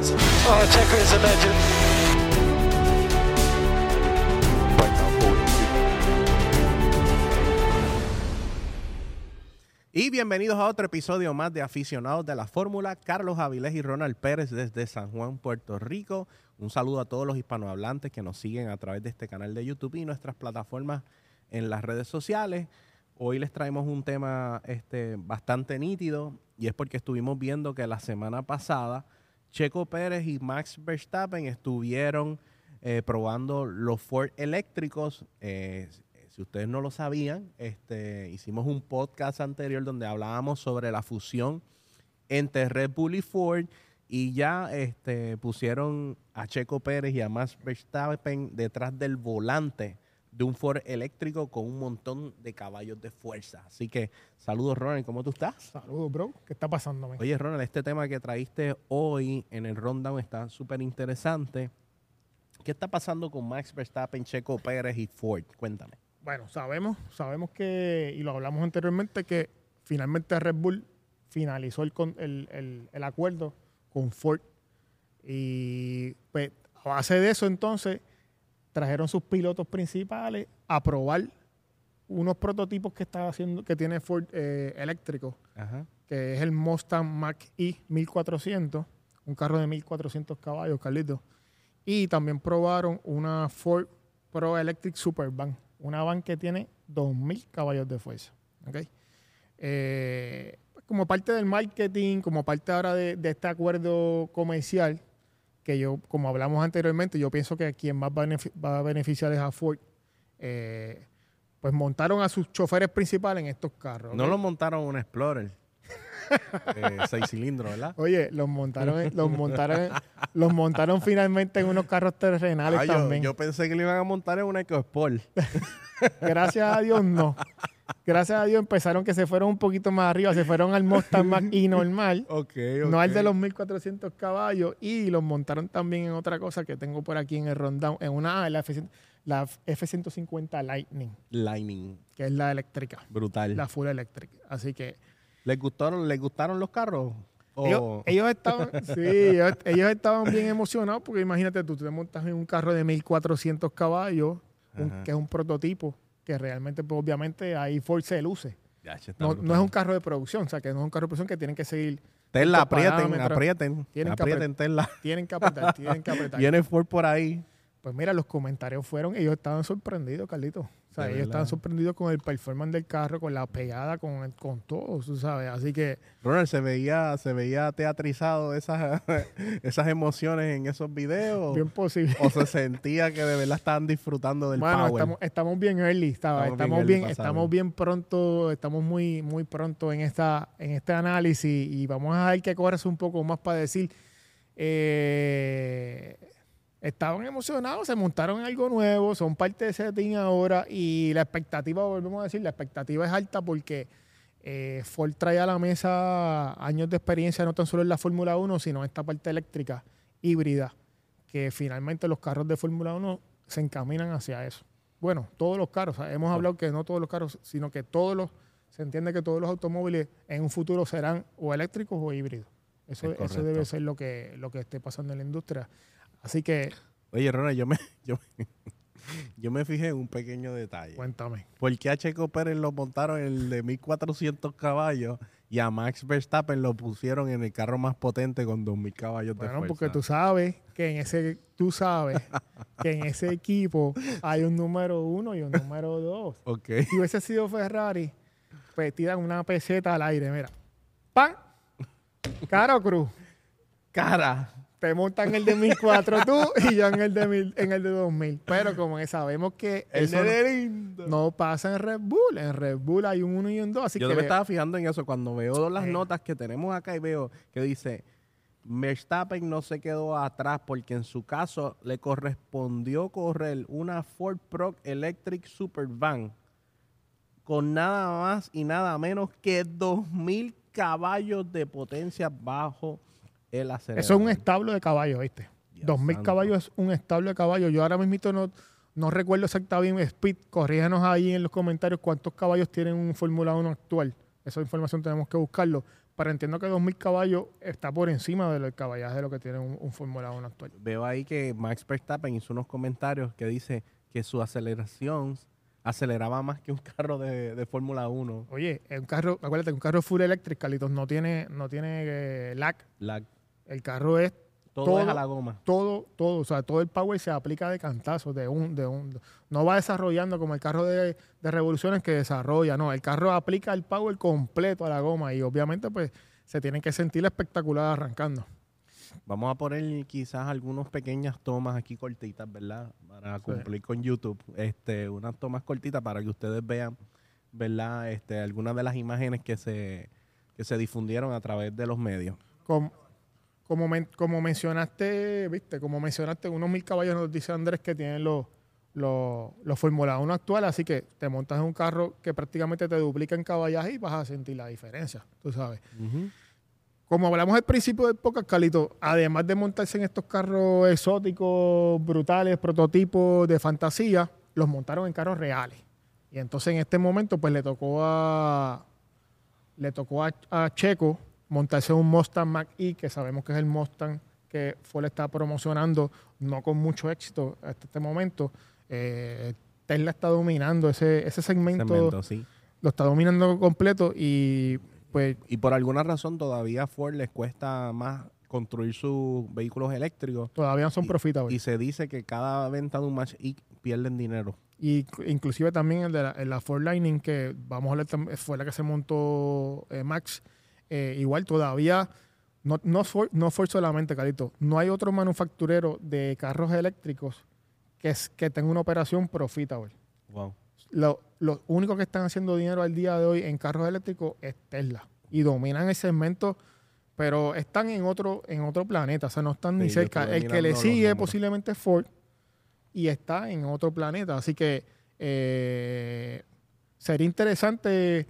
Oh. Y bienvenidos a otro episodio más de Aficionados de la Fórmula. Carlos Avilés y Ronald Pérez desde San Juan, Puerto Rico. Un saludo a todos los hispanohablantes que nos siguen a través de este canal de YouTube y nuestras plataformas en las redes sociales. Hoy les traemos un tema este, bastante nítido y es porque estuvimos viendo que la semana pasada Checo Pérez y Max Verstappen estuvieron eh, probando los Ford eléctricos. Eh, si ustedes no lo sabían, este, hicimos un podcast anterior donde hablábamos sobre la fusión entre Red Bull y Ford y ya este, pusieron a Checo Pérez y a Max Verstappen detrás del volante de un Ford eléctrico con un montón de caballos de fuerza. Así que saludos Ronald, ¿cómo tú estás? Saludos, bro. ¿Qué está pasando? Oye Ronald, este tema que traíste hoy en el rundown está súper interesante. ¿Qué está pasando con Max Verstappen, Checo Pérez y Ford? Cuéntame. Bueno, sabemos, sabemos que, y lo hablamos anteriormente, que finalmente Red Bull finalizó el, el, el- el acuerdo con Ford. Y pues, a base de eso, entonces, trajeron sus pilotos principales a probar unos prototipos que está haciendo, que tiene Ford eh, eléctrico, Ajá. que es el Mustang Mach-E 1400, un carro de 1400 caballos, Carlito. Y también probaron una Ford Pro Electric Super Van, una van que tiene 2000 caballos de fuerza. ¿ok? Eh, como parte del marketing, como parte ahora de, de este acuerdo comercial, que yo, como hablamos anteriormente, yo pienso que quien más va a beneficiar es a Ford. eh, pues montaron a sus choferes principales en estos carros. No lo montaron un Explorer. Eh, seis cilindros, ¿verdad? Oye, los montaron, los montaron, los montaron finalmente en unos carros terrenales Ah, también. yo pensé que lo iban a montar en una EcoSport. Gracias a Dios no. Gracias a Dios empezaron que se fueron un poquito más arriba, se fueron al Mustang Mach-E normal, ok, no al de los 1400 caballos y los montaron también en otra cosa que tengo por aquí en el rundown, en una ah, la, F, la F150 Lightning, Lightning. que es la eléctrica, Brutal. la full electric. Así que ¿Les gustaron, ¿Les gustaron los carros? O- Ellos, ellos estaban, sí, ellos, ellos estaban bien emocionados porque imagínate tú, te montas en un carro de 1400 caballos, un- que es un prototipo, que realmente, pues, obviamente, ahí Ford se luce. Ya, No, es un carro de producción, o sea, que no es un carro de producción que tienen que seguir, Tesla, aprieten, aprieten. Tienen que aprieten Tesla. tienen que apretar, tienen que apretar. Viene Ford por ahí. Pues mira, los comentarios fueron, ellos estaban sorprendidos, Carlitos. Sea, ellos verdad. estaban sorprendidos con el performance del carro, con la pegada, con, con todo, tú sabes. Así que Ronald, ¿se veía, se veía teatrizado esas, esas emociones en esos videos? bien posible. ¿O se sentía que de verdad estaban disfrutando del Bueno, power? estamos, estamos bien early, estaba- Estamos bien estamos early bien, estamos bien pronto, estamos muy, muy pronto en esta, en este análisis y vamos a ver que corres un poco más para decir. eh, estaban emocionados, se montaron en algo nuevo, son parte de ese team ahora y la expectativa, volvemos a decir, la expectativa es alta porque eh, Ford trae a la mesa años de experiencia no tan solo en la Fórmula 1, sino en esta parte eléctrica híbrida, que finalmente los carros de Fórmula 1 se encaminan hacia eso. Bueno, todos los carros, o sea, hemos hablado que no todos los carros, sino que todos los, se entiende que todos los automóviles en un futuro serán o eléctricos o híbridos. Eso, Es eso debe ser lo que, lo que esté pasando en la industria. Así que, Oye, Ronald, yo me, yo, yo me fijé en un pequeño detalle. cuéntame. ¿Por qué a Checo Pérez lo montaron en el de 1400 caballos y a Max Verstappen lo pusieron en el carro más potente con 2000 caballos de Bueno, fuerza? porque tú sabes que en ese, tú sabes que en ese equipo hay un número uno y un número dos. Ok. Si hubiese sido Ferrari, pues tiran una peseta al aire, mira. ¡Pam! Caro Cruz. Cara. Te montan el de 1004 tú y yo en el de, mil- en el de 2000. Pero como que sabemos que El eso no, nene lindo. no pasa en Red Bull. En Red Bull hay un 1 y un 2. Así Yo que me estaba fijando en eso cuando veo las Eh. notas que tenemos acá y veo que dice Verstappen no se quedó atrás porque en su caso le correspondió correr una Ford Pro Electric Super Van con nada más y nada menos que 2000 caballos de potencia bajo el acelerador. eso es un establo de caballos, ¿viste? 2000 santo. caballos es un establo de caballos. Yo ahora mismo no, no recuerdo exactamente Speed. Corríjanos ahí en los comentarios cuántos caballos tiene un Fórmula 1 actual. Esa información tenemos que buscarlo. pero entiendo que 2.000 caballos está por encima del caballaje de lo que tiene un, un Fórmula 1 actual. Veo ahí que Max Verstappen hizo unos comentarios que dice que su aceleración aceleraba más que un carro de, de Fórmula 1. Oye, un carro, acuérdate, un carro full electric, Carlitos, no tiene, no tiene eh, lag. La- El carro es todo, Todo- es a la goma. todo, todo, o sea, todo el power se aplica de cantazo, de un, de un, no va desarrollando como el carro de, de revoluciones que desarrolla, no, el carro aplica el power completo a la goma y obviamente pues se tienen que sentir espectacular arrancando. Vamos a poner quizás algunas pequeñas tomas aquí cortitas, ¿verdad? Para cumplir con YouTube. Este, unas tomas cortitas para que ustedes vean, ¿verdad? Este, algunas de las imágenes que se, que se difundieron a través de los medios. Como, como, men- como mencionaste, viste, como mencionaste, unos mil caballos nos dice Andrés que tienen los, los, los Fórmula 1 actuales, así que te montas en un carro que prácticamente te duplica en caballaje y vas a sentir la diferencia, tú sabes. Como hablamos al principio del podcast, Calito, además de montarse en estos carros exóticos, brutales, prototipos de fantasía, los montaron en carros reales. Y entonces en este momento, pues le tocó a le tocó a, a Checo montarse un Mustang Mach-E, que sabemos que es el Mustang que Ford está promocionando, no con mucho éxito hasta este momento. Eh, Tesla está dominando ese, ese segmento, Segmento, sí. lo está dominando completo y pues Y por alguna razón todavía a Ford les cuesta más construir sus vehículos eléctricos. todavía son profitables. Y se dice que cada venta de un Match E pierden dinero. Y inclusive también el de la, el la Ford Lightning, que vamos a hablar, fue la que se montó eh, Max. Eh, igual todavía, no, no, Ford, no solamente, Carito, no hay otro manufacturero de carros eléctricos que, es, que tenga una operación profitable. Wow. Lo, lo único que están haciendo dinero al día de hoy en carros eléctricos es Tesla. Y dominan el segmento, pero están en otro, en otro planeta. O sea, no están ni Sí, cerca. El que le los sigue posiblemente es Ford y está en otro planeta. Así que eh, sería interesante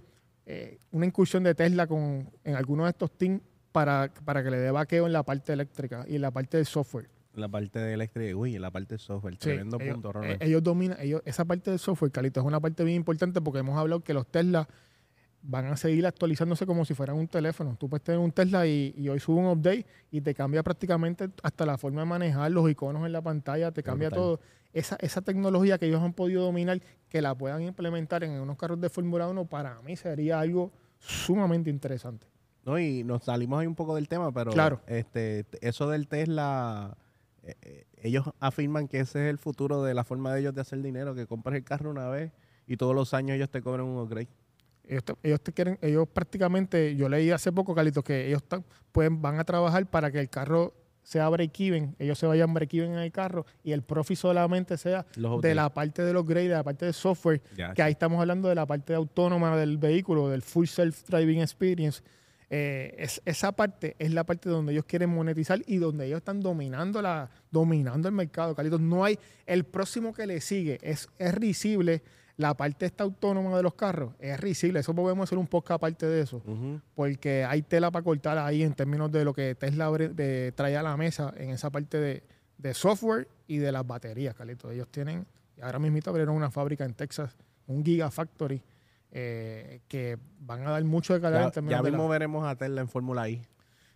eh, una incursión de Tesla con, en algunos de estos teams para, para que le dé vaqueo en la parte eléctrica y en la parte del software. La parte de eléctrica, uy, la parte de software, Sí, tremendo ellos, punto, eh, Ronald. ellos dominan, ellos, esa parte del software, Calito, es una parte bien importante porque hemos hablado que los Tesla van a seguir actualizándose como si fueran un teléfono. Tú puedes tener un Tesla y, y hoy sube un update y te cambia prácticamente hasta la forma de manejar los iconos en la pantalla, te cambia todo. Esa, esa tecnología que ellos han podido dominar, que la puedan implementar en unos carros de Fórmula 1, para mí sería algo sumamente interesante. No, y nos salimos ahí un poco del tema, pero Claro. este, eso del Tesla, eh, eh, ellos afirman que ese es el futuro de la forma de ellos de hacer dinero, que compras el carro una vez y todos los años ellos te cobran un upgrade. Ellos, te, ellos te quieren, ellos prácticamente, yo leí hace poco, Carlitos, que ellos están- pueden, van a trabajar para que el carro sea break-even, ellos se vayan break-even en el carro y el profit solamente sea Los de la parte del upgrade, de la parte de software, que ahí estamos hablando de la parte autónoma del vehículo, del full self-driving experience. Eh, es- esa parte es la parte donde ellos quieren monetizar y donde ellos están dominando la dominando el mercado, Carlitos. No hay el próximo que le sigue es es risible la parte esta autónoma de los carros es risible. Eso podemos hacer un poco aparte de eso, porque hay tela para cortar ahí en términos de lo que Tesla trae a la mesa en esa parte de, de software y de las baterías, Carlitos. Ellos tienen, ahora mismo abrieron una fábrica en Texas, un Gigafactory, eh, que van a dar mucho de calidad en términos ya de mismo la- veremos a Tesla en Fórmula I.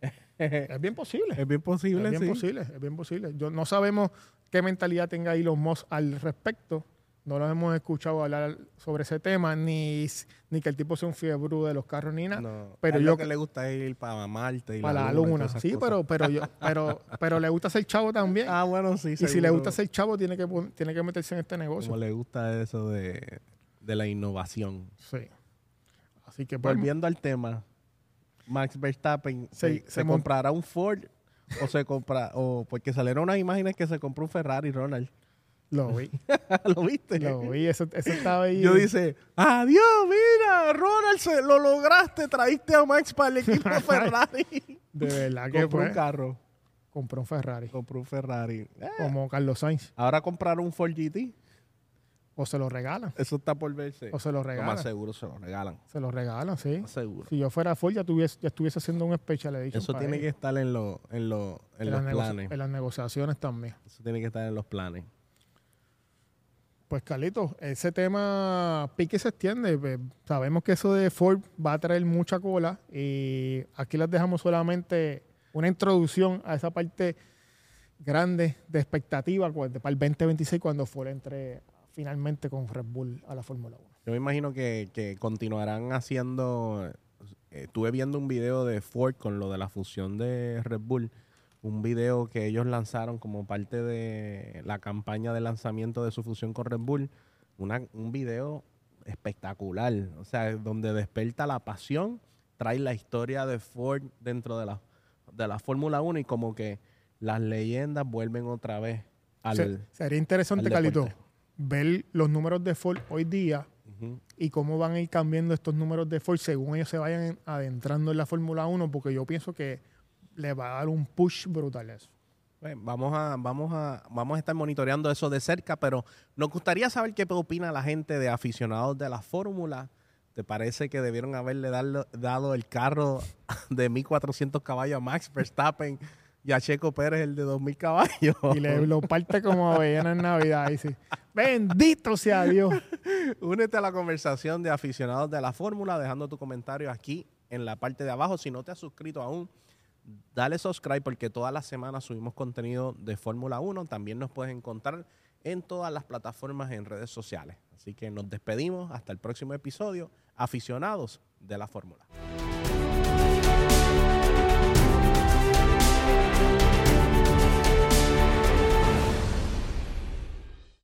Es bien posible. Es bien posible, Es bien sí. posible, es bien posible. Yo, no sabemos qué mentalidad tenga Elon Musk al respecto. No los hemos escuchado hablar sobre ese tema, ni, ni que el tipo sea un fiebre de los carros ni nada. No, Pero yo lo que le gusta es ir para Marte y para la luna. Sí, pero, pero, yo, pero, pero le gusta ser chavo también. Ah, bueno, sí. y si le gusta ser chavo, tiene que, tiene que meterse en este negocio. Como le gusta eso de, de la innovación. Sí. Así que pues, Volviendo al tema, Max Verstappen Se- se, se comprará un Ford o se compra o porque salieron unas imágenes que se compró un Ferrari, Ronald. Lo vi. ¿Lo viste? Lo vi. Eso, eso estaba ahí. Yo dice, adiós, mira, Ronald, se lo lograste, traíste a Max para el equipo Ferrari. de verdad que compró un carro, compró un Ferrari. compró un Ferrari. Eh, Como Carlos Sainz. Ahora compraron un Ford GT, O se lo regalan. eso está por verse. O se lo Lo regalan. más seguro se lo regalan, Se lo regalan, sí. más seguro. Si yo fuera Ford, ya, tuviese, ya estuviese haciendo un special edition. Eso para tiene que estar en, lo- en, lo- en En los planes. En las negociaciones también. Eso tiene que estar en los planes. Pues Carlitos, ese tema pique se extiende. Pues, sabemos que eso de Ford va a traer mucha cola y aquí les dejamos solamente una introducción a esa parte grande de expectativa para el 2026 cuando Ford entre finalmente con Red Bull a la Fórmula 1. Yo me imagino que, que continuarán haciendo. eh, Estuve viendo un video de Ford con lo de la fusión de Red Bull. Un video que ellos lanzaron como parte de la campaña de lanzamiento de su fusión con Red Bull. Una, un video espectacular. O sea, donde desperta la pasión, trae la historia de Ford dentro de la, de la Fórmula 1 y como que las leyendas vuelven otra vez al. Se- sería interesante, al deporte. ver los números de Ford hoy día y cómo van a ir cambiando estos números de Ford según ellos se vayan adentrando en la Fórmula 1, porque yo pienso que le va a dar un push brutal eso. Bueno, vamos a, vamos a, vamos a estar monitoreando eso de cerca, pero nos gustaría saber qué opina la gente de aficionados de la fórmula. ¿Te parece que debieron haberle darlo- dado el carro de 1400 caballos a Max Verstappen y a Checo Pérez el de 2000 caballos? Y le lo parte como avellana en Navidad. Y dice, bendito sea Dios. Únete a la conversación de aficionados de la fórmula dejando tu comentario aquí en la parte de abajo. Si no te has suscrito aún, dale subscribe porque todas las semanas subimos contenido de Fórmula 1. También nos puedes encontrar en todas las plataformas en redes sociales. Así que nos despedimos hasta el próximo episodio, aficionados de la fórmula.